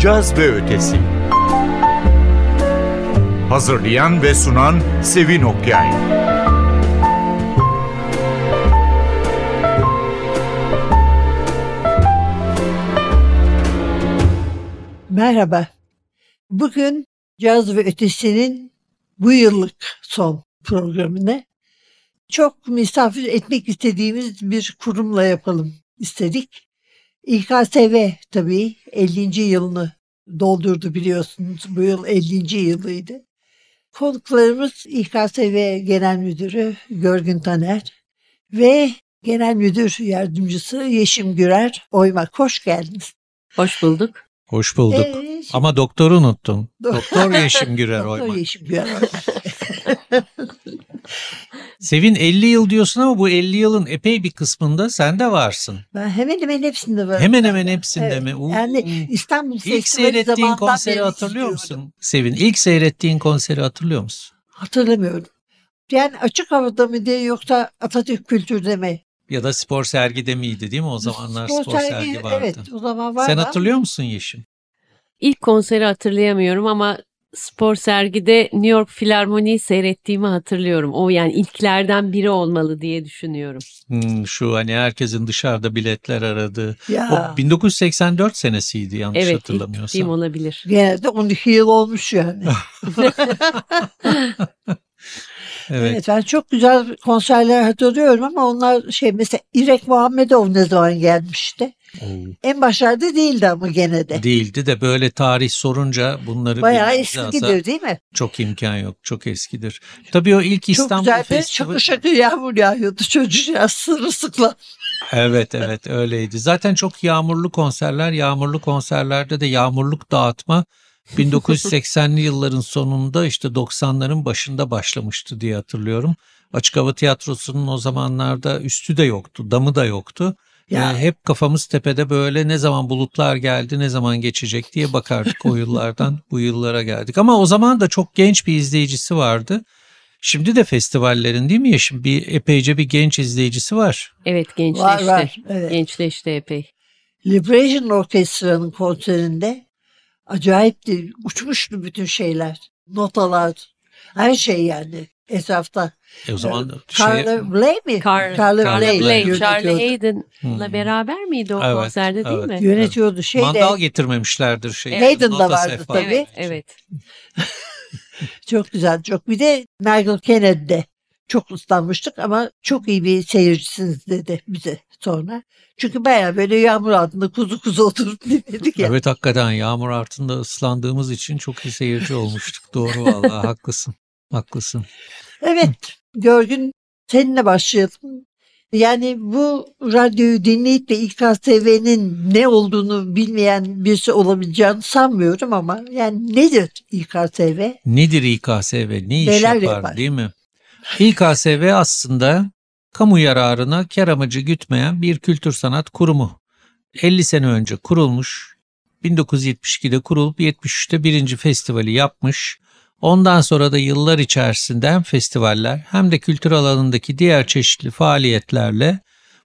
Caz ve Ötesi Hazırlayan ve sunan Sevin Okyay Merhaba. Bugün Caz ve Ötesi'nin bu yıllık son programını çok misafir etmek istediğimiz bir kurumla yapalım istedik. İKSV tabii 50. yılını doldurdu biliyorsunuz. Bu yıl 50. yılıydı. Konuklarımız İKSV Genel Müdürü Görgün Taner ve Genel Müdür Yardımcısı Yeşim Gürer Oymak. Hoş geldiniz. Hoş bulduk. Hoş bulduk. Ee, Ama doktoru unuttun. Doktor Yeşim Gürer Doktor Oymak. Yeşim Gürer Oymak. Sevin 50 yıl diyorsun ama bu 50 yılın epey bir kısmında sen de varsın. Ben hemen hemen hepsinde varım. Hemen hemen hepsinde Evet, mi? Oo. Yani İstanbul İlk seyrettiğin konseri hatırlıyor musun? Sevin ilk seyrettiğin konseri hatırlıyor musun? Hatırlamıyorum. Yani açık havada mı diye yoksa Atatürk Kültür'de mi? Ya da spor sergide miydi değil mi? O zamanlar spor, sergi, vardı. Evet o zaman vardı. Sen hatırlıyor musun Yeşim? İlk konseri hatırlayamıyorum ama spor sergide New York Filarmoni'yi seyrettiğimi hatırlıyorum. O yani ilklerden biri olmalı diye düşünüyorum. Hmm, şu hani herkesin dışarıda biletler aradığı. Ya, O 1984 senesiydi yanlış evet hatırlamıyorsam. gittiğim olabilir. Gene de 12 yıl olmuş yani. Evet. evet. ben çok güzel konserler hatırlıyorum ama onlar şey mesela İrek Muhammedov ne zaman gelmişti? Oo. En başlarda değildi ama gene de. Değildi de böyle tarih sorunca bunları Bayağı eskidir değil mi? Çok imkan yok. Çok eskidir. Tabii o ilk Çok İstanbul güzel bir Festivali. şakır şakır yağmur yağıyordu çocuğuca sırılsıklam. Evet evet öyleydi. Zaten çok yağmurlu konserler. Yağmurlu konserlerde de yağmurluk dağıtma 1980'li yılların sonunda işte 90'ların başında başlamıştı diye hatırlıyorum. Açık Hava Tiyatrosu'nun o zamanlarda üstü de yoktu, damı da yoktu. Ya. Yani hep kafamız tepede böyle ne zaman bulutlar geldi, ne zaman geçecek diye bakardık o yıllardan bu yıllara geldik. Ama o zaman da çok genç bir izleyicisi vardı. Şimdi de festivallerin değil mi ya şimdi bir epeyce bir genç izleyicisi var. Evet gençleşti. Var var. Evet. Gençleşti epey. Liberation Orkestra'nın konserinde acayipti. Uçmuştu bütün şeyler. Notalar. Her şey yani etrafta. E o zaman şey, Carla Bley mi? Car Carla Carla Bley. Charlie Hayden'la Hmm. beraber miydi o Evet, konserde değil evet. mi? Yönetiyordu. Şeyde, mandal getirmemişlerdir şey. Hayden da vardı tabii. Evet, evet. Çok güzel. Çok. Bir de Nigel Kennedy'de çok ıslanmıştık ama çok iyi bir seyircisiniz dedi bize sonra. Çünkü baya böyle yağmur altında kuzu kuzu oturup dinledik ya. Evet hakikaten yağmur altında ıslandığımız için çok iyi seyirci olmuştuk. Doğru vallahi haklısın. Haklısın. Evet, Görgün seninle başlayalım. Yani bu radyoyu dinleyip de İKSV'nin ne olduğunu bilmeyen birisi olabileceğini sanmıyorum ama yani nedir İKSV? Nedir İKSV? Ne iş Neler yapar, yapar? değil mi? İKSV aslında kamu yararına kar amacı gütmeyen bir kültür sanat kurumu. 50 sene önce kurulmuş. 1972'de kurulup 73'te birinci festivali yapmış. Ondan sonra da yıllar içerisinde hem festivaller hem de kültür alanındaki diğer çeşitli faaliyetlerle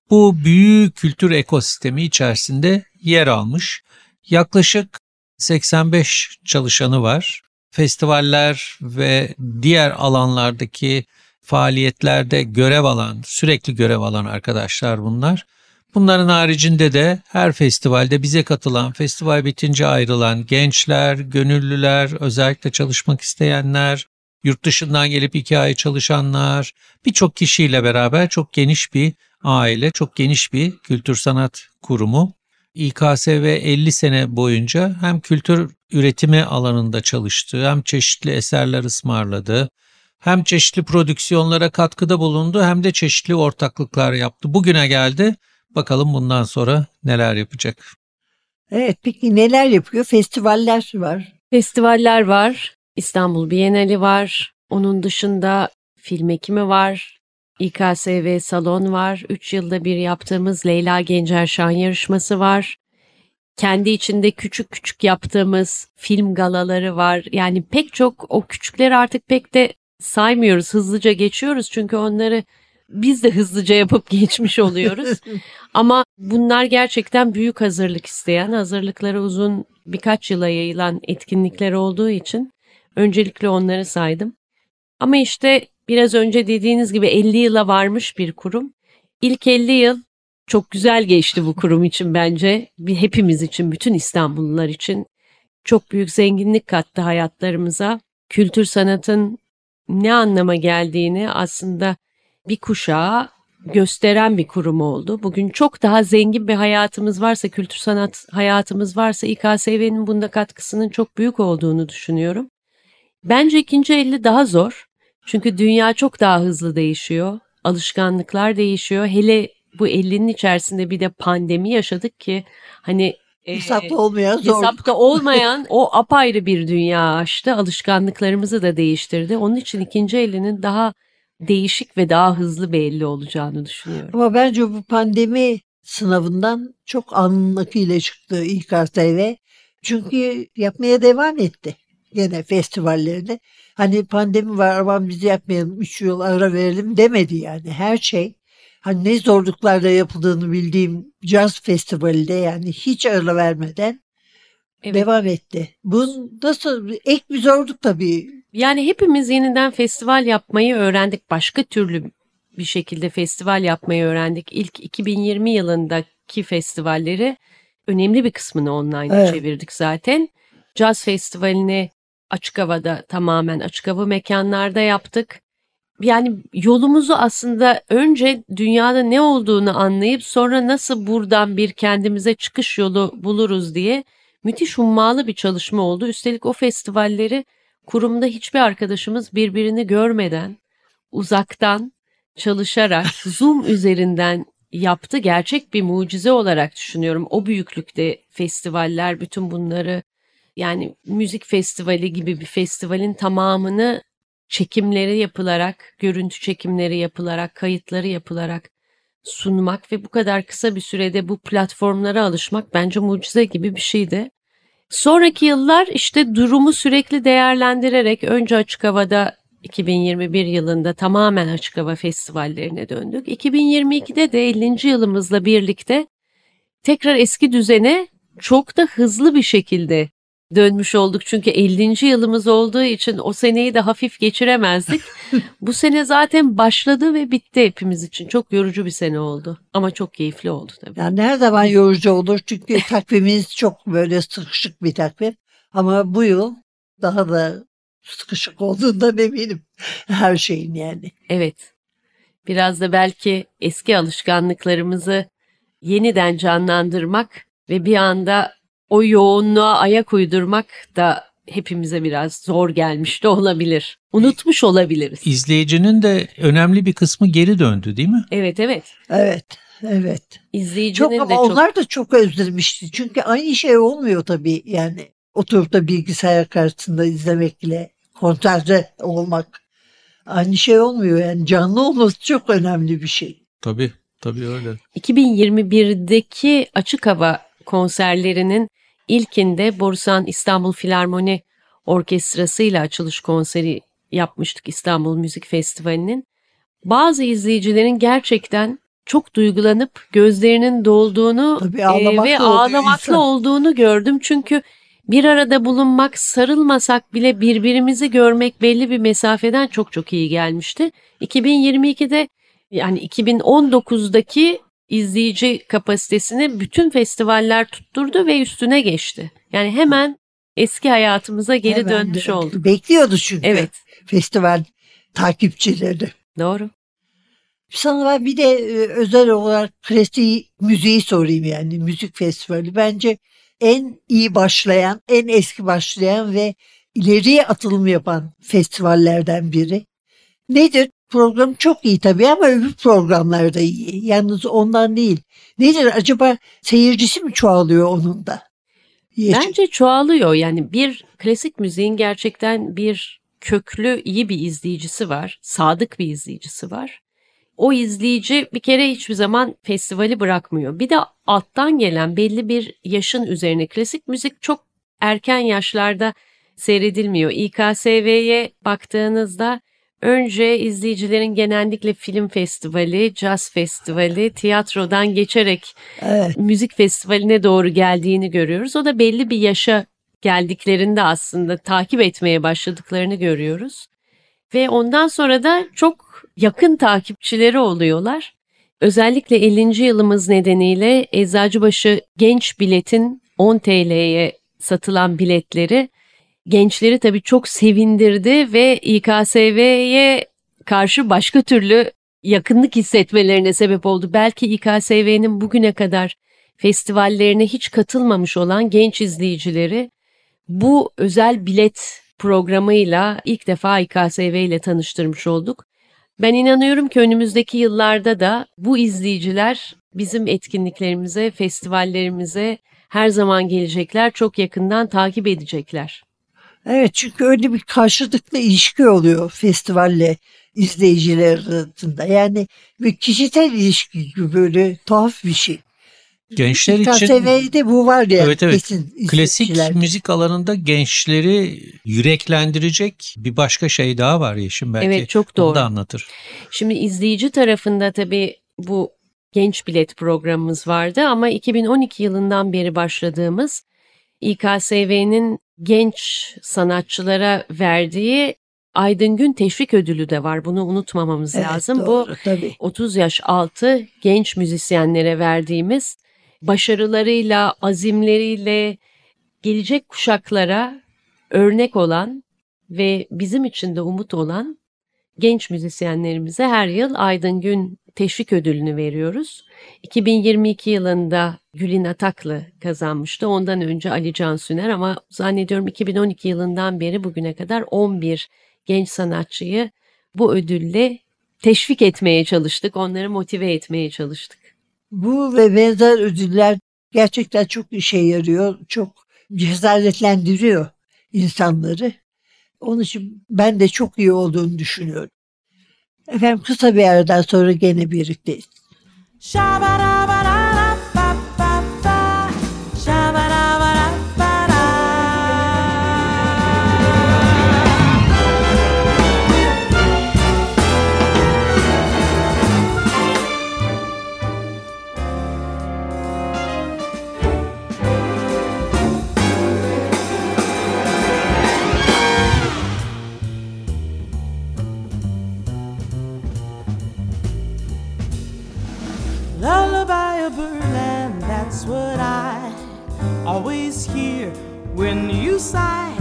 bu büyük kültür ekosistemi içerisinde yer almış. Yaklaşık 85 çalışanı var. Festivaller ve diğer alanlardaki faaliyetlerde görev alan, sürekli görev alan arkadaşlar bunlar. Bunların haricinde de her festivalde bize katılan, festival bitince ayrılan gençler, gönüllüler, özellikle çalışmak isteyenler, yurt dışından gelip iki ay çalışanlar, birçok kişiyle beraber çok geniş bir aile, çok geniş bir kültür sanat kurumu. İKSV 50 sene boyunca hem kültür üretimi alanında çalıştı, hem çeşitli eserler ısmarladı, hem çeşitli prodüksiyonlara katkıda bulundu hem de çeşitli ortaklıklar yaptı. Bugüne geldi. Bakalım bundan sonra neler yapacak. Evet peki neler yapıyor? Festivaller var. Festivaller var. İstanbul Bienali var. Onun dışında film ekimi var. İKSV salon var. Üç yılda bir yaptığımız Leyla Gencer Şan yarışması var. Kendi içinde küçük küçük yaptığımız film galaları var. Yani pek çok o küçükleri artık pek de saymıyoruz. Hızlıca geçiyoruz çünkü onları biz de hızlıca yapıp geçmiş oluyoruz. Ama bunlar gerçekten büyük hazırlık isteyen, hazırlıkları uzun birkaç yıla yayılan etkinlikler olduğu için öncelikle onları saydım. Ama işte biraz önce dediğiniz gibi 50 yıla varmış bir kurum. İlk 50 yıl çok güzel geçti bu kurum için bence. Hepimiz için, bütün İstanbullular için çok büyük zenginlik kattı hayatlarımıza. Kültür sanatın ne anlama geldiğini aslında bir kuşağa gösteren bir kurum oldu. Bugün çok daha zengin bir hayatımız varsa, kültür sanat hayatımız varsa İKSV'nin bunda katkısının çok büyük olduğunu düşünüyorum. Bence ikinci elli daha zor. Çünkü dünya çok daha hızlı değişiyor. Alışkanlıklar değişiyor. Hele bu 50'nin içerisinde bir de pandemi yaşadık ki hani Hesapta olmayan zor. hesapta olmayan o apayrı bir dünya açtı. Alışkanlıklarımızı da değiştirdi. Onun için ikinci elinin daha değişik ve daha hızlı bir elli olacağını düşünüyorum. Ama bence bu pandemi sınavından çok alnının akıyla çıktı İKSV. Çünkü yapmaya devam etti gene festivallerini. Hani pandemi var aman biz yapmayalım 3 yıl ara verelim demedi yani her şey. Hani ne zorluklarla yapıldığını bildiğim caz festivalinde yani hiç ara vermeden Evet. devam etti. Bu nasıl ek bir zorluk tabii. Yani hepimiz yeniden festival yapmayı öğrendik. Başka türlü bir şekilde festival yapmayı öğrendik. İlk 2020 yılındaki festivalleri önemli bir kısmını online Evet. çevirdik zaten. Caz festivalini açık havada tamamen açık hava mekanlarda yaptık. Yani yolumuzu aslında önce dünyada ne olduğunu anlayıp sonra nasıl buradan bir kendimize çıkış yolu buluruz diye müthiş hummalı bir çalışma oldu. Üstelik o festivalleri kurumda hiçbir arkadaşımız birbirini görmeden uzaktan çalışarak Zoom üzerinden yaptı. Gerçek bir mucize olarak düşünüyorum. O büyüklükte festivaller bütün bunları yani müzik festivali gibi bir festivalin tamamını çekimleri yapılarak, görüntü çekimleri yapılarak, kayıtları yapılarak sunmak ve bu kadar kısa bir sürede bu platformlara alışmak bence mucize gibi bir şeydi. Sonraki yıllar işte durumu sürekli değerlendirerek önce açık havada 2021 yılında tamamen açık hava festivallerine döndük. 2022'de de 50. yılımızla birlikte tekrar eski düzene çok da hızlı bir şekilde dönmüş olduk. Çünkü 50. yılımız olduğu için o seneyi de hafif geçiremezdik. Bu sene zaten başladı ve bitti hepimiz için. Çok yorucu bir sene oldu ama çok keyifli oldu tabii. Yani her zaman yorucu olur çünkü takvimimiz çok böyle sıkışık bir takvim. Ama bu yıl daha da sıkışık olduğundan eminim. Her şeyin yani. Evet. Biraz da belki eski alışkanlıklarımızı yeniden canlandırmak ve bir anda o yoğunluğa ayak uydurmak da hepimize biraz zor gelmiş de olabilir. Unutmuş olabiliriz. İzleyicinin de önemli bir kısmı geri döndü değil mi? Evet evet. Evet, evet. İzleyicinin Çok de ama çok onlar da çok özlemişti. Çünkü aynı şey olmuyor tabii yani. Oturup da bilgisayar karşısında izlemekle kontrde olmak aynı şey olmuyor. Yani canlı olması çok önemli bir şey. Tabii, tabii öyle. 2021'deki açık hava konserlerinin ilkinde Borusan İstanbul Filarmoni Orkestrası ile açılış konseri yapmıştık İstanbul Müzik Festivali'nin. Bazı izleyicilerin gerçekten çok duygulanıp gözlerinin dolduğunu Tabii e, ve oluyor ağlamakla insan. olduğunu gördüm. Çünkü bir arada bulunmak, sarılmasak bile birbirimizi görmek belli bir mesafeden çok çok iyi gelmişti. 2022'de yani 2019'daki izleyici kapasitesini bütün festivaller tutturdu ve üstüne geçti. Yani hemen eski hayatımıza geri Hemen dönmüş olduk. Bekliyordu çünkü Evet, festival takipçileri. doğru. Sana bir de e, özel olarak klasik müziği sorayım yani müzik festivali. Bence en iyi başlayan, en eski başlayan ve ileriye atılım yapan festivallerden biri. Nedir? Program çok iyi tabii ama öbür programlar da iyi. Yalnız ondan değil. Nedir? Acaba seyircisi mi çoğalıyor onun da? Bence çoğalıyor. Yani bir klasik müziğin gerçekten bir köklü iyi bir izleyicisi var. Sadık bir izleyicisi var. O izleyici bir kere hiçbir zaman festivali bırakmıyor. Bir de alttan gelen belli bir yaşın üzerine klasik müzik çok erken yaşlarda seyredilmiyor. İKSV'ye baktığınızda önce izleyicilerin genellikle film festivali, caz festivali, tiyatrodan geçerek Evet. müzik festivaline doğru geldiğini görüyoruz. O da belli bir yaşa geldiklerinde aslında takip etmeye başladıklarını görüyoruz. Ve ondan sonra da çok yakın takipçileri oluyorlar. Özellikle 50. yılımız nedeniyle Eczacıbaşı Genç Bilet'in 10 TL'ye satılan biletleri gençleri tabii çok sevindirdi ve İKSV'ye karşı başka türlü yakınlık hissetmelerine sebep oldu. Belki İKSV'nin bugüne kadar festivallerine hiç katılmamış olan genç izleyicileri bu özel bilet programıyla ilk defa İKSV ile tanıştırmış olduk. Ben inanıyorum ki önümüzdeki yıllarda da bu izleyiciler bizim etkinliklerimize, festivallerimize her zaman gelecekler, çok yakından takip edecekler. Evet çünkü öyle bir karşılıklı ilişki oluyor festivalle izleyiciler arasında. Yani bir kişisel ilişki gibi böyle tuhaf bir şey. Gençler için KSV'de bu var ya. Evet, evet. kesin klasik müzik alanında gençleri yüreklendirecek bir başka şey daha var Yeşim belki. Evet, çok Onu doğru. da anlatır. Şimdi izleyici tarafında tabii bu genç bilet programımız vardı ama 2012 yılından beri başladığımız İKSV'nin genç sanatçılara verdiği Aydın Gün Teşvik Ödülü de var. Bunu unutmamamız Evet, lazım. Bu doğru, tabii. 30 yaş altı genç müzisyenlere verdiğimiz başarılarıyla, azimleriyle gelecek kuşaklara örnek olan ve bizim için de umut olan genç müzisyenlerimize her yıl Aydın Gün Teşvik Ödülünü veriyoruz. 2022 yılında Gülin Ataklı kazanmıştı. Ondan önce Ali Can Süner ama zannediyorum 2012 yılından beri bugüne kadar 11 genç sanatçıyı bu ödülle teşvik etmeye çalıştık. Onları motive etmeye çalıştık. Bu ve benzer ödüller gerçekten çok işe yarıyor. Çok cesaretlendiriyor insanları. Onun için ben de çok iyi olduğunu düşünüyorum. Efendim kısa bir aradan sonra gene birlikteyiz. Shabba-dabba-da-da-ba-ba-ba. Always hear when you sigh.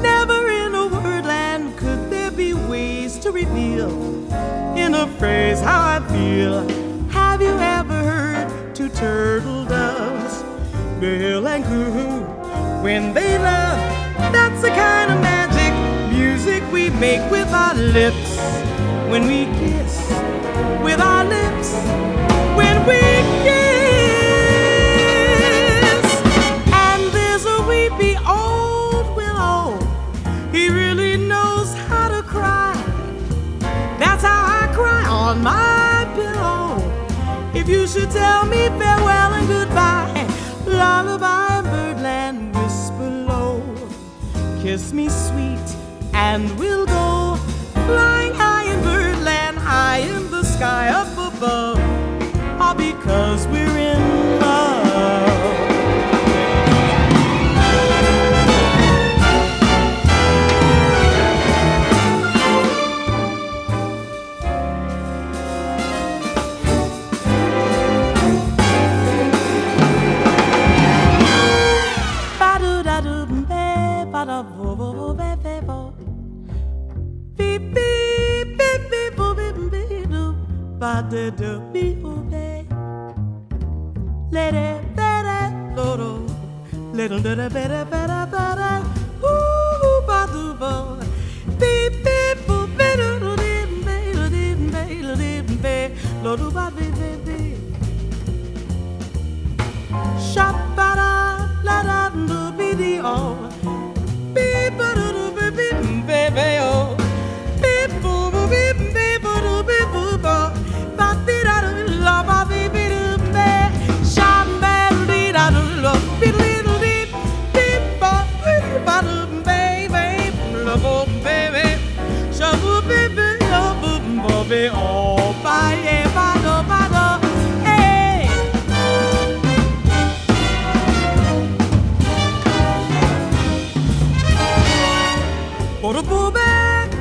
Never in a wordland could there be ways to reveal in a phrase how I feel. Have you ever heard two turtle doves, bill and coo, when they love? That's the kind of magic music we make with our lips when we kiss with our lips when we kiss. On my pillow. If you should tell me farewell and goodbye, lullaby and birdland whisper low. Kiss me sweet, and we'll go flying high in birdland, high in the sky up above. All because we're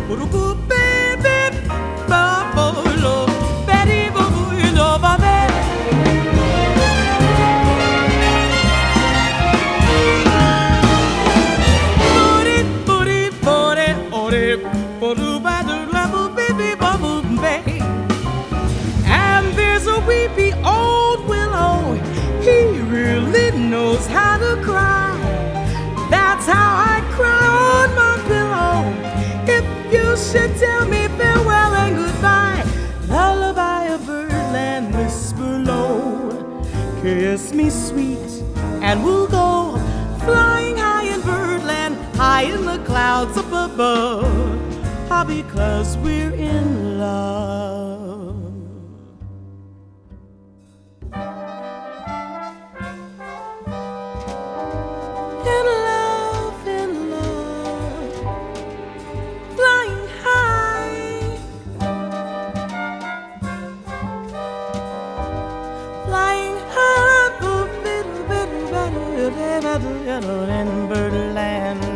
Urugupe. Farewell and goodbye, lullaby a birdland whisper low. Kiss me sweet, and we'll go flying high in birdland, high in the clouds up above. Ah, because we're in love. forever together in birdland.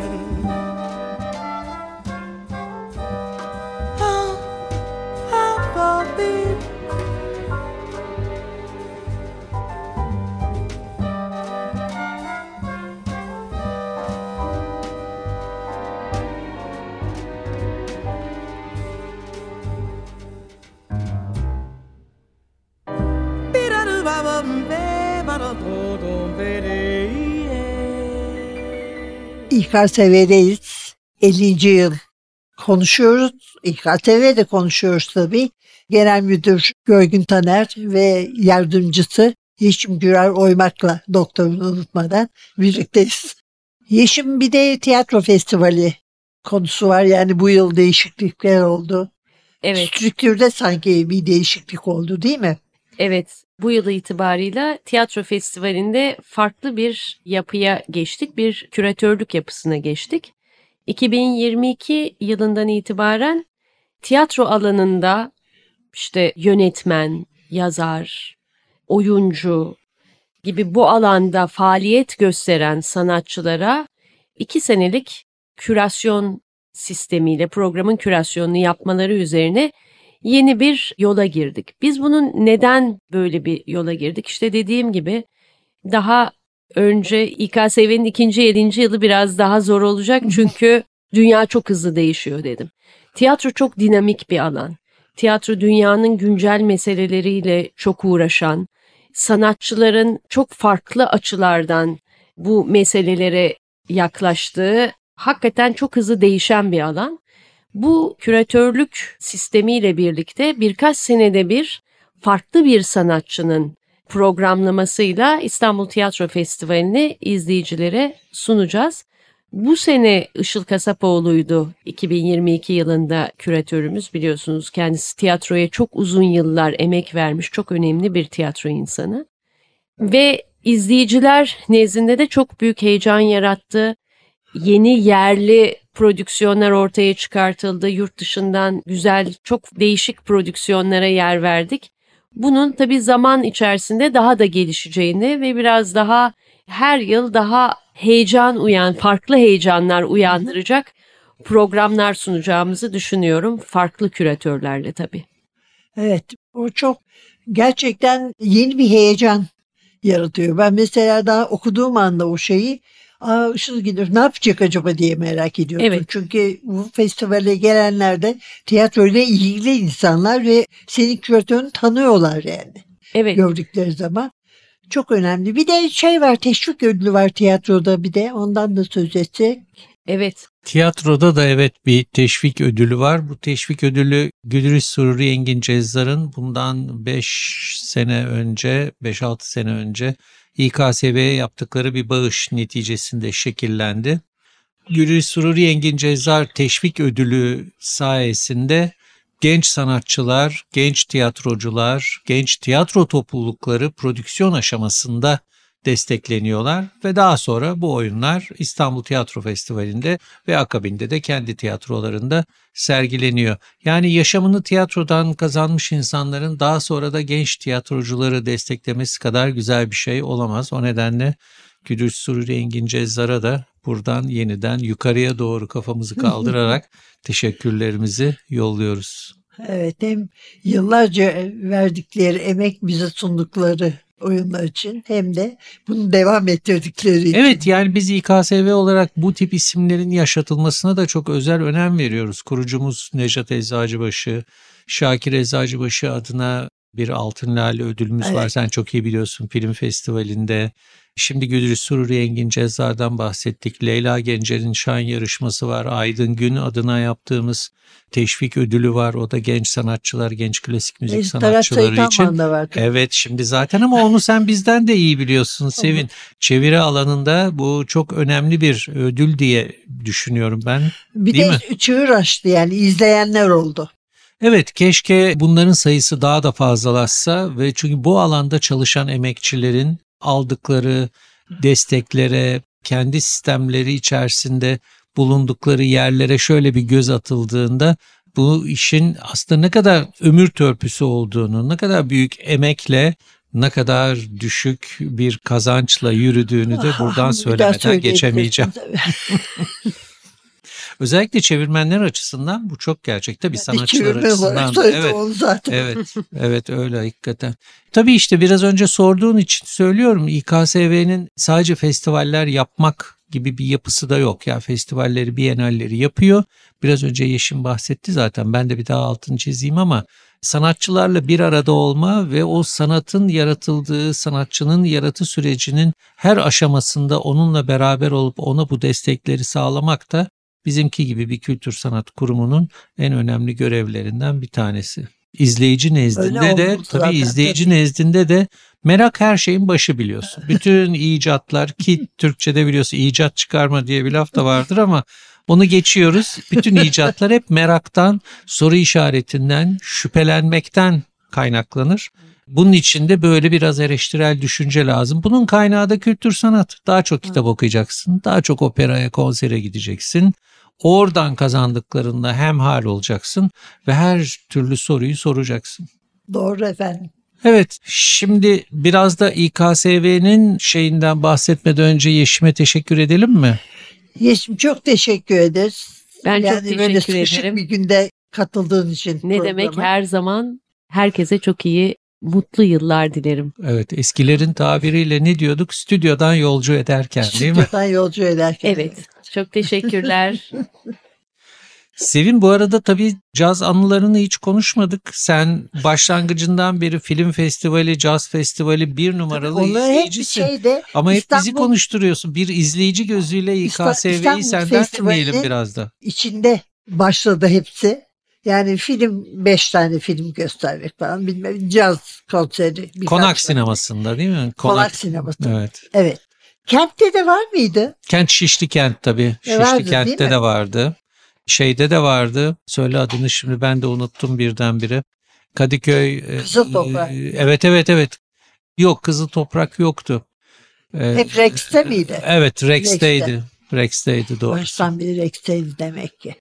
İKSV'deyiz. 50. yıl konuşuyoruz. İKSV'de konuşuyoruz tabii. Genel Müdür Görgün Taner ve yardımcısı Yeşim Gürer Oymak'la doktorunu unutmadan birlikteyiz. Yeşim bir de tiyatro festivali konusu var. Yani bu yıl değişiklikler oldu. Evet, Strüktürde sanki bir değişiklik oldu değil mi? Evet. Bu yıl itibarıyla tiyatro festivalinde farklı bir yapıya geçtik. Bir küratörlük yapısına geçtik. 2022 yılından itibaren tiyatro alanında işte yönetmen, yazar, oyuncu gibi bu alanda faaliyet gösteren sanatçılara iki senelik kürasyon sistemiyle programın kürasyonunu yapmaları üzerine yeni bir yola girdik. Biz bunun neden böyle bir yola girdik? İşte dediğim gibi daha önce İKSV'nin ikinci 7. yılı biraz daha zor olacak çünkü dünya çok hızlı değişiyor dedim. Tiyatro çok dinamik bir alan. Tiyatro dünyanın güncel meseleleriyle çok uğraşan, sanatçıların çok farklı açılardan bu meselelere yaklaştığı hakikaten çok hızlı değişen bir alan. Bu küratörlük sistemiyle birlikte birkaç senede bir farklı bir sanatçının programlamasıyla İstanbul Tiyatro Festivali'ni izleyicilere sunacağız. Bu sene Işıl Kasapoğlu'ydu 2022 yılında küratörümüz biliyorsunuz. Kendisi tiyatroya çok uzun yıllar emek vermiş çok önemli bir tiyatro insanı. Ve izleyiciler nezdinde de çok büyük heyecan yarattı. Yeni yerli prodüksiyonlar ortaya çıkartıldı. Yurt dışından güzel, çok değişik prodüksiyonlara yer verdik. Bunun tabii zaman içerisinde daha da gelişeceğini ve biraz daha her yıl daha heyecan uyan, farklı heyecanlar uyandıracak programlar sunacağımızı düşünüyorum. Farklı küratörlerle tabii. Evet o çok gerçekten yeni bir heyecan yaratıyor. Ben mesela daha okuduğum anda o şeyi Aa, Işıl Gündüz ne yapacak acaba diye merak ediyordum. Evet. Çünkü bu festivale gelenler de tiyatroyla ilgili insanlar ve senin küratörünü tanıyorlar yani Evet. gördükleri zaman. Çok önemli. Bir de şey var teşvik ödülü var tiyatroda bir de ondan da söz etsek. Evet. Tiyatroda da evet bir teşvik ödülü var. Bu teşvik ödülü Gülriz Sururi Engin Cezzar'ın bundan 5 sene önce, 5-6 sene önce İKSV'ye yaptıkları bir bağış neticesinde şekillendi. Gülriz Sururi Engin Cezzar teşvik ödülü sayesinde genç sanatçılar, genç tiyatrocular, genç tiyatro toplulukları prodüksiyon aşamasında destekleniyorlar ve daha sonra bu oyunlar İstanbul Tiyatro Festivali'nde ve akabinde de kendi tiyatrolarında sergileniyor. Yani yaşamını tiyatrodan kazanmış insanların daha sonra da genç tiyatrocuları desteklemesi kadar güzel bir şey olamaz. O nedenle Güdüş Sururi Engin Cezzar'a da buradan yeniden yukarıya doğru kafamızı kaldırarak teşekkürlerimizi yolluyoruz. Evet hem yıllarca verdikleri emek bize sundukları oyunlar için hem de bunu devam ettirdikleri için. Evet yani biz İKSV olarak bu tip isimlerin yaşatılmasına da çok özel önem veriyoruz. Kurucumuz Nejat Eczacıbaşı, Şakir Eczacıbaşı adına bir Altın Lale ödülümüz Evet. var. Sen çok iyi biliyorsun film festivalinde. Şimdi Güdürü Sururi Engin Cezzar'dan bahsettik. Leyla Gencer'in şan yarışması var. Aydın Gün adına yaptığımız teşvik ödülü var. O da genç sanatçılar, genç klasik müzik Talat sanatçıları için. vardı. Evet şimdi zaten ama onu sen bizden de iyi biliyorsun Sevin. Çeviri alanında bu çok önemli bir ödül diye düşünüyorum ben. Bir Değil de çığır açtı yani izleyenler oldu. Evet keşke bunların sayısı daha da fazlalaşsa ve çünkü bu alanda çalışan emekçilerin aldıkları desteklere, kendi sistemleri içerisinde bulundukları yerlere şöyle bir göz atıldığında bu işin aslında ne kadar ömür törpüsü olduğunu, ne kadar büyük emekle, ne kadar düşük bir kazançla yürüdüğünü de Ah, buradan söylemeden geçemeyeceğim. Özellikle çevirmenler açısından bu çok gerçek. Tabii Bir sanatçılar açısından. da. Evet. onu zaten. Evet, evet öyle hakikaten. Tabii işte biraz önce sorduğun için söylüyorum İKSV'nin sadece festivaller yapmak gibi bir yapısı da yok. Ya festivalleri, bienalleri yapıyor. Biraz önce Yeşim bahsetti zaten. Ben de bir daha altını çizeyim ama sanatçılarla bir arada olma ve o sanatın yaratıldığı, sanatçının yaratı sürecinin her aşamasında onunla beraber olup ona bu destekleri sağlamak da bizimki gibi bir kültür sanat kurumunun en önemli görevlerinden bir tanesi. İzleyici nezdinde Öyle de tabii zaten, izleyici nezdinde de merak her şeyin başı biliyorsun. Bütün icatlar ki Türkçe'de biliyorsun icat çıkarma diye bir laf da vardır ama onu geçiyoruz. Bütün icatlar hep meraktan, soru işaretinden, şüphelenmekten kaynaklanır. Bunun için de böyle biraz eleştirel düşünce lazım. Bunun kaynağı da kültür sanat. Daha çok kitap okuyacaksın, daha çok operaya, konsere gideceksin. Oradan kazandıklarında hemhal olacaksın ve her türlü soruyu soracaksın. Doğru efendim. Evet, şimdi biraz da İKSV'nin şeyinden bahsetmeden önce Yeşim'e teşekkür edelim mi? Yeşim çok teşekkür ederiz. Ben çok yani böyle teşekkür ederim. bir günde katıldığın için. Ne programa. demek her zaman herkese çok iyi, mutlu yıllar dilerim. Evet, eskilerin tabiriyle ne diyorduk? Stüdyodan yolcu ederken değil mi? Stüdyodan yolcu ederken. Evet, çok teşekkürler. Sevin bu arada tabii caz anılarını hiç konuşmadık. Sen başlangıcından beri film festivali, caz festivali bir numaralı Onları hep bir izleyicisin. şeyde Ama hep bizi İstanbul- konuşturuyorsun. Bir izleyici gözüyle İKSV'yi İstanbul senden dinleyelim biraz da. içinde başladı hepsi. Yani film, beş tane film göstermek falan bilmem. Caz konseri. Konak tane. sinemasında değil mi? Konak, sineması. Evet. Evet. Kentte de var mıydı? Kent Şişli Kent tabii. Şişli vardı, Kent'te de vardı. Şeyde de vardı. Söyle adını şimdi ben de unuttum birdenbire. Kadıköy. e, Kızıl Toprak. e, Evet evet evet. Yok Kızıl Toprak yoktu. E, Hep Rex'te miydi? Evet Rex'teydi. Rex'teydi doğru. Baştan beri Rex'teydi demek ki.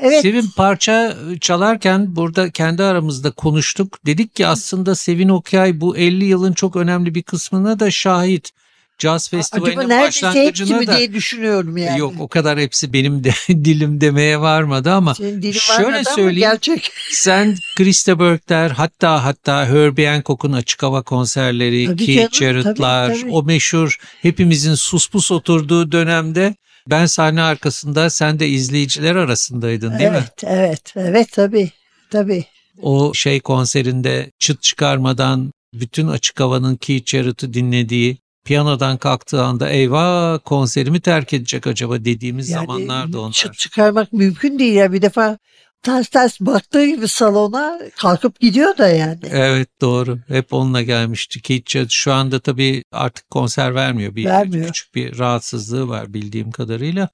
Evet. Sevin parça çalarken burada kendi aramızda konuştuk. Dedik ki aslında Sevin Okyay bu 50 yılın çok önemli bir kısmına da şahit. Caz Festivali'nin başlangıcına da diye düşünüyorum yani. Yok o kadar hepsi benim de dilim demeye varmadı ama şöyle söyleyeyim. Gerçek. sen Krista Berg'ler hatta hatta Herbie Hancock'un açık hava konserleri, Tabii Keith Jarrett'lar, o meşhur hepimizin suspus oturduğu dönemde ben sahne arkasında sen de izleyiciler arasındaydın değil mi? evet, evet, evet tabii. Tabii. O şey konserinde çıt çıkarmadan bütün açık havanın Keith Jarrett'ı dinlediği piyanodan kalktığı anda eyvah konserimi terk edecek acaba dediğimiz zamanlardı onlar. çıt çıkarmak mümkün değil ya. Bir defa ters ters baktığı gibi salona kalkıp gidiyor da yani. Evet doğru. Hep onunla gelmişti. Keith Jarrett şu anda tabii artık konser vermiyor. Bir Vermiyor. küçük bir rahatsızlığı var bildiğim kadarıyla.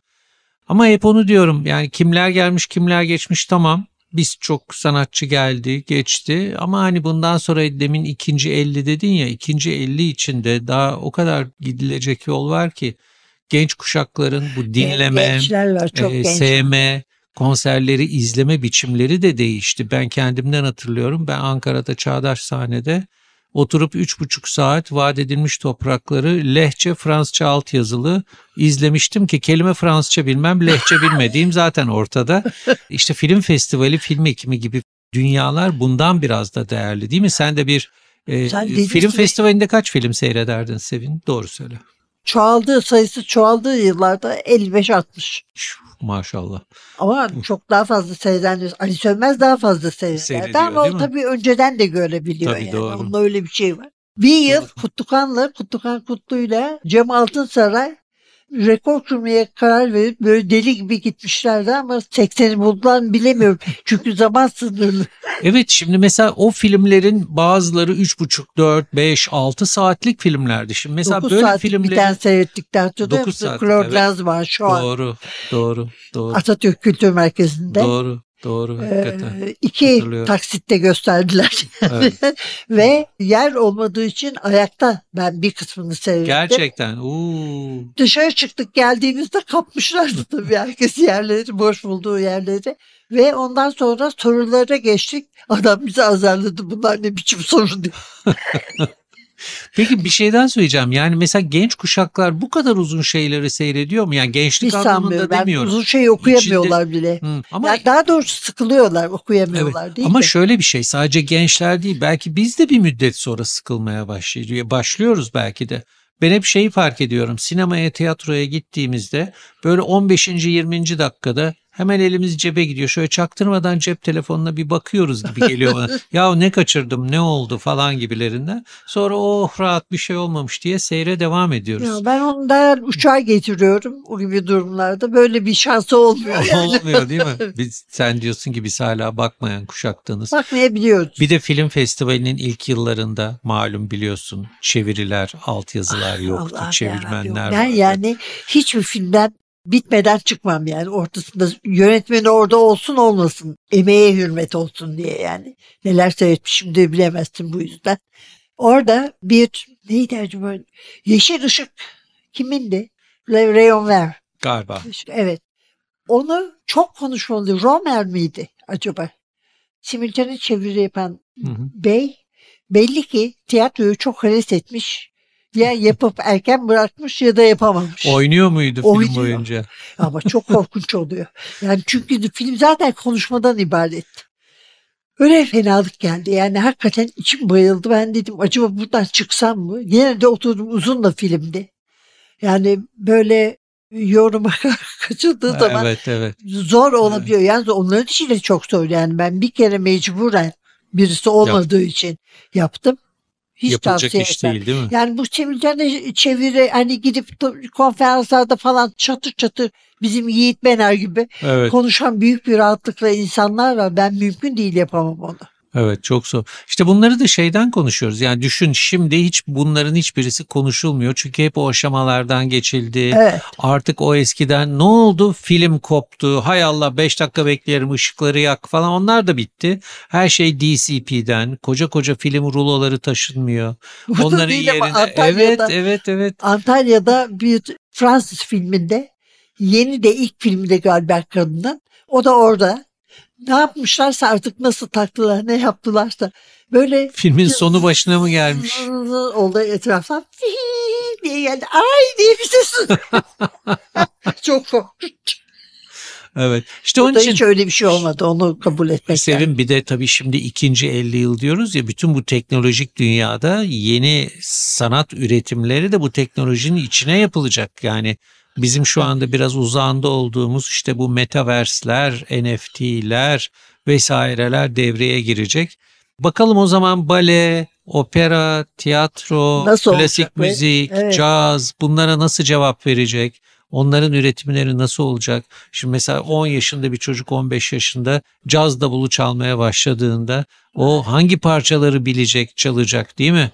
Ama hep onu diyorum. Yani kimler gelmiş kimler geçmiş tamam. Biz çok sanatçı geldi, geçti ama hani bundan sonra demin ikinci 50 dedin ya ikinci 50 içinde daha o kadar gidilecek yol var ki genç kuşakların bu dinleme, Gençler var çok e, genç. sevme, konserleri izleme biçimleri de değişti. Ben kendimden hatırlıyorum. Ben Ankara'da Çağdaş sahnede oturup üç buçuk saat vaat edilmiş toprakları lehçe Fransızca altyazılı izlemiştim ki kelime Fransızca bilmem lehçe bilmediğim zaten ortada. İşte film festivali film ekimi gibi dünyalar bundan biraz da değerli değil mi? Sen de bir e, dedin film ki- festivalinde kaç film seyrederdin Sevin? Doğru söyle. Çoğaldığı sayısı çoğaldığı yıllarda 55-60. Şuf, Maşallah. Ama çok daha fazla seyreden Ali Sönmez daha fazla Seyrediyor, ama o tabii önceden de görebiliyor Tabii, yani. doğru. Onun öyle bir şey var. Bir yıl Kutlukan'la Kutlukan Kutlu'yla Cem Altınsaray rekor kırmaya karar verip böyle deli gibi gitmişlerdi ama 80'i buldular bilemiyorum. Çünkü zaman sınırlı. Evet şimdi mesela o filmlerin bazıları 3,5, 4, 5, 6 saatlik filmlerdi. Şimdi mesela 9 böyle saatlik bir filmleri... tane seyrettik hatırlıyor Dokuz musun? saatlik, Claude evet. Var şu an Doğru, doğru, doğru. Atatürk Kültür Merkezi'nde. Doğru, doğru. Hakikaten. Ee, iki taksitte gösterdiler. Evet. Ve yer olmadığı için ayakta ben bir kısmını seyrettim. Gerçekten. Uuu. Dışarı çıktık geldiğimizde kapmışlardı tabii herkes yerleri, boş bulduğu yerleri. Ve ondan sonra sorulara geçtik. Adam bizi azarladı bunlar ne biçim soru diye. Peki bir şeyden söyleyeceğim. Yani mesela genç kuşaklar bu kadar uzun şeyleri seyrediyor mu? Yani gençlik Hiç anlamında. Ben demiyorum. uzun şey okuyamıyorlar bile. Hı, Ama Yani daha doğrusu sıkılıyorlar Evet. okuyamıyorlar değil Ama mi? şöyle bir şey sadece gençler değil belki biz de bir müddet sonra sıkılmaya başlıyor, başlıyoruz belki de. Ben hep şeyi fark ediyorum sinemaya tiyatroya gittiğimizde böyle 15. 20. dakikada hemen elimiz cebe gidiyor. Şöyle çaktırmadan cep telefonuna bir bakıyoruz gibi geliyor bana. ya ne kaçırdım ne oldu falan gibilerinden. Sonra oh rahat bir şey olmamış diye seyre devam ediyoruz. Ya ben ondan uçağa getiriyorum o gibi durumlarda. Böyle bir şansı olmuyor. Yani. Olmuyor değil mi? Biz, sen diyorsun ki biz hala bakmayan kuşaktanız. Bakmayabiliyoruz. Bir de film festivalinin ilk yıllarında malum biliyorsun çeviriler, altyazılar yoktu, Allah'ım çevirmenler yarabbim. vardı. Yani hiçbir filmden bitmeden çıkmam yani ortasında yönetmeni orada olsun olmasın emeğe hürmet olsun diye yani neler seyretmişim de bilemezsin bu yüzden. Orada bir neydi acaba Yeşil Işık kimindi? Le Rayon Ver. Galiba. Evet. Onu çok konuşmalı. Romer miydi acaba? Simultane çeviri yapan Hı hı. bey belli ki tiyatroyu çok heves etmiş. Ya yapıp erken bırakmış ya da yapamamış. Oynuyor muydu film Oynuyor. boyunca? Ama çok korkunç oluyor. Yani çünkü film zaten konuşmadan ibaret. Öyle fenalık geldi. Yani hakikaten içim bayıldı. Ben dedim acaba buradan çıksam mı? Yine de oturdum uzun da filmdi. Yani böyle yoruma kaçıldığı zaman Evet evet. zor olabiliyor. Yalnız onların için de çok zor. Yani ben bir kere mecburen birisi olmadığı için yaptım. Hiç Yapılacak tavsiye iş etmem. değil değil mi? Yani bu simultane çeviri hani gidip konferanslarda falan çatır çatır bizim Yiğit Bener gibi Evet. konuşan büyük bir rahatlıkla insanlar var. Ben mümkün değil yapamam onu. Evet çok zor. İşte bunları da şeyden konuşuyoruz. Yani düşün şimdi hiç bunların hiçbirisi konuşulmuyor. Çünkü hep o aşamalardan geçildi. Evet. Artık o eskiden ne oldu? Film koptu. Hay Allah 5 dakika bekleyelim ışıkları yak falan onlar da bitti. Her şey DCP'den. Koca koca film ruloları taşınmıyor. Burada Onların değil ama yerine evet Antalya'da, evet evet. Antalya'da bir Fransız filminde yeni de ilk filmde galiba kadının o da orada ne yapmışlarsa artık nasıl taktılar ne yaptılarsa böyle Filmin sonu başına mı gelmiş? oldu etraftan diye geldi. Ay diye bir ses. Çok korkunç. Evet. İşte onun için hiç öyle bir şey olmadı. Onu kabul etmek. Sevin bir de tabii şimdi ikinci 50 yıl diyoruz ya bütün bu teknolojik dünyada yeni sanat üretimleri de bu teknolojinin içine yapılacak. Yani bizim şu anda biraz uzağında olduğumuz işte bu metaversler, NFT'ler vesaireler devreye girecek. Bakalım o zaman bale, opera, tiyatro, Nasıl klasik müzik, evet. caz bunlara nasıl cevap verecek? Onların üretimleri nasıl olacak? Şimdi mesela 10 yaşında bir çocuk 15 yaşında caz davulu çalmaya başladığında o hangi parçaları bilecek, çalacak değil mi?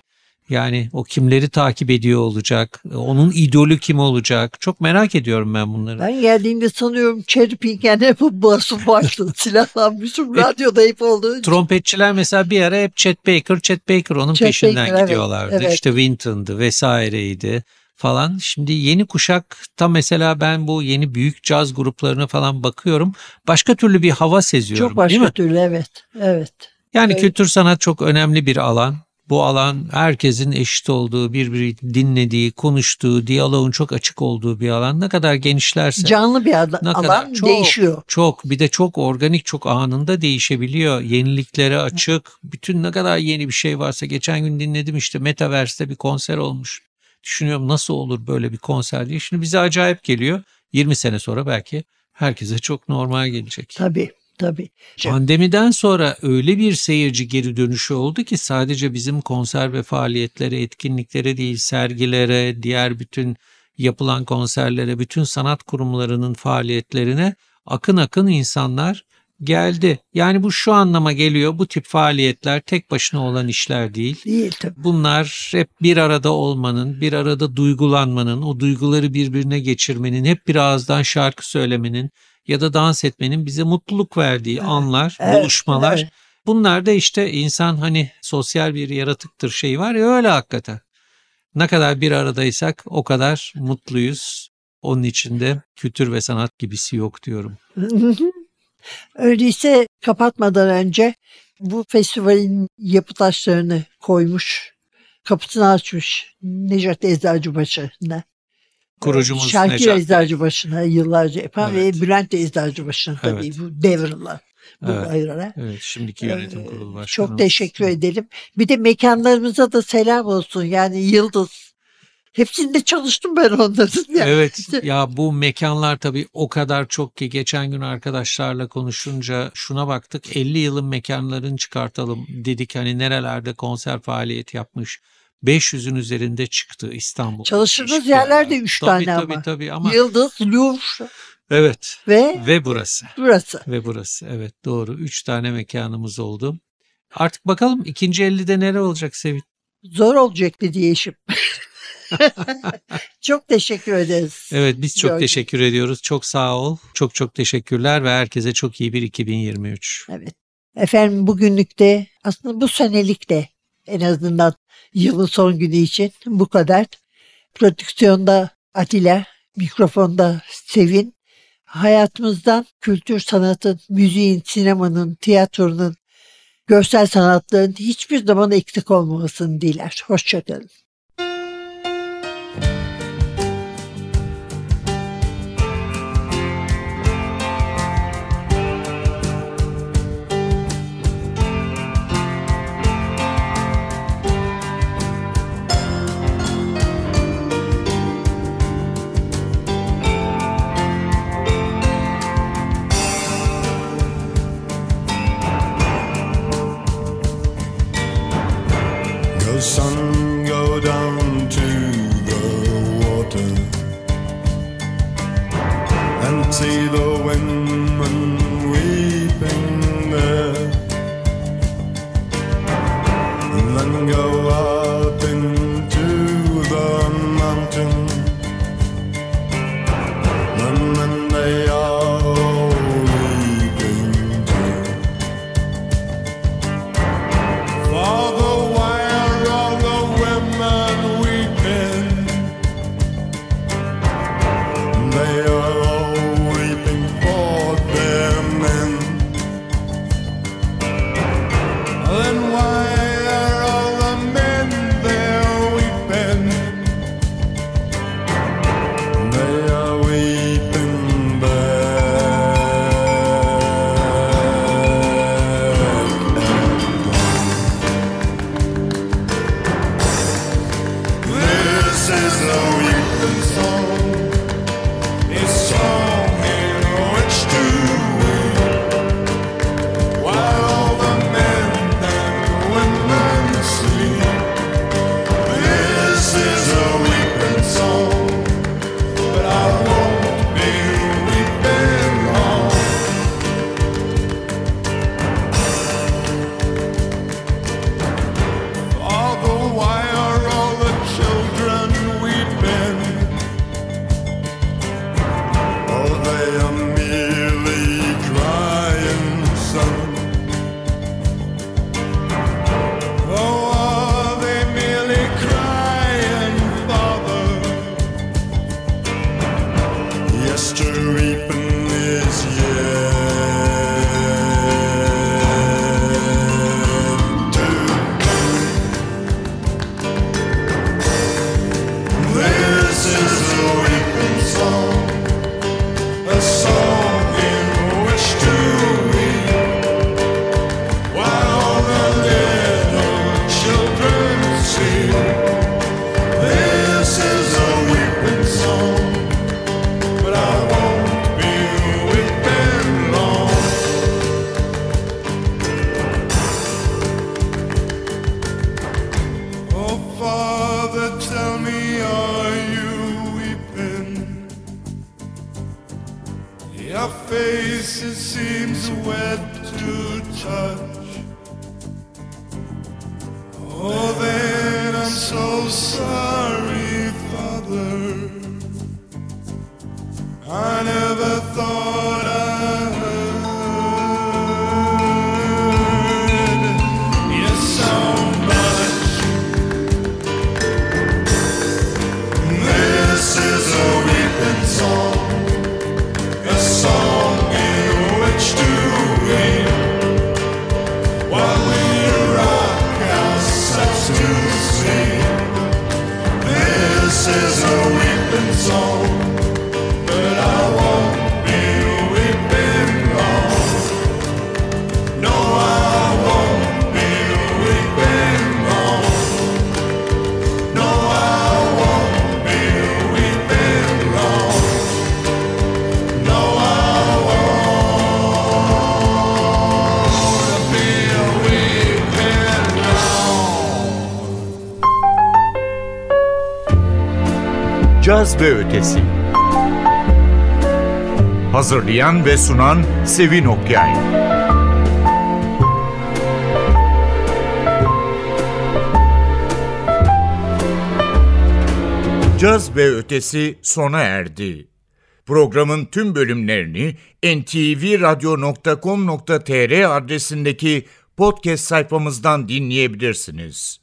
Yani o kimleri takip ediyor olacak? Onun idolü kim olacak? Çok merak ediyorum ben bunları. Ben geldiğimde sanıyorum Cherry Pink'en hep basıp başladı. Silahlanmışım. E, Radyoda hep olduğu için. Trompetçiler mesela bir ara hep Chet Baker, Chet Baker onun Chet peşinden Baker, evet, gidiyorlardı. evet. İşte Winton'dı vesaireydi falan. Şimdi yeni kuşakta mesela ben bu yeni büyük caz gruplarına falan bakıyorum. Başka türlü bir hava seziyorum Çok değil mi? başka türlü evet. Evet. Yani Evet. kültür sanat çok önemli bir alan. Bu alan herkesin eşit olduğu, birbirini dinlediği, konuştuğu, diyaloğun çok açık olduğu bir alan. Ne kadar genişlerse Canlı bir ada- ne kadar alan çok, değişiyor. Çok bir de çok organik, çok anında değişebiliyor. Yeniliklere açık. Bütün ne kadar yeni bir şey varsa geçen gün dinledim işte Metaverse'te bir konser olmuş. Düşünüyorum nasıl olur böyle bir konser diye. Şimdi bize acayip geliyor. 20 sene sonra belki herkese çok normal gelecek. Tabii tabii. Pandemiden sonra öyle bir seyirci geri dönüşü oldu ki sadece bizim konser ve faaliyetlere, etkinliklere değil, sergilere, diğer bütün yapılan konserlere, bütün sanat kurumlarının faaliyetlerine akın akın insanlar geldi. Yani bu şu anlama geliyor. Bu tip faaliyetler tek başına olan işler değil. Değil tabii. Bunlar hep bir arada olmanın, bir arada duygulanmanın, o duyguları birbirine geçirmenin, hep bir ağızdan şarkı söylemenin ya da dans etmenin bize mutluluk verdiği anlar, Evet, buluşmalar. evet. Bunlar da işte insan hani sosyal bir yaratıktır şey var ya öyle hakikaten. Ne kadar bir aradaysak o kadar mutluyuz. Onun içinde kültür ve sanat gibisi yok diyorum. Öyleyse kapatmadan önce bu festivalin yapı taşlarını koymuş, kapısını açmış Necat Eczacıbaşı'na. Kurucumuz Şakir Necat Bey. Eczacıbaşı'na yıllarca yapan Evet. ve Bülent Eczacıbaşı'na tabii Evet. bu devriler. Bu Evet. ayırarak. Evet şimdiki yönetim Ee, kurulu başkanı. Çok teşekkür edelim. Bir de mekanlarımıza da selam olsun. Yani Yıldız. Hepsinde çalıştım ben onların. Yani. Evet ya bu mekanlar tabii o kadar çok ki geçen gün arkadaşlarla konuşunca şuna baktık 50 yılın mekanlarını çıkartalım dedik hani nerelerde konser faaliyet yapmış 500'ün üzerinde çıktı İstanbul. Çalıştığınız Müthiş yerler ya. de üç Tabii, tane tabii, ama. Tabii ama Yıldız, Louvre evet ve ve burası burası. ve burası evet doğru 3 tane mekanımız oldu. Artık bakalım ikinci 50'de nere olacak Sevin? Zor olacak dedi eşim. çok teşekkür ederiz. Evet biz çok Gördüm. teşekkür ediyoruz. Çok sağ ol. Çok çok teşekkürler ve herkese çok iyi bir 2023. Evet. Efendim bugünlük de aslında bu senelik de en azından yılın son günü için bu kadar. Prodüksiyonda Atilla, mikrofonda Sevin. Hayatımızdan kültür sanatın, müziğin, sinemanın, tiyatronun, görsel sanatların hiçbir zaman eksik olmamasını diler. Hoşçakalın. Caz ve Ötesi Hazırlayan ve sunan Sevin Okyay Caz ve Ötesi sona erdi. Programın tüm bölümlerini ntvradio.com.tr adresindeki podcast sayfamızdan dinleyebilirsiniz.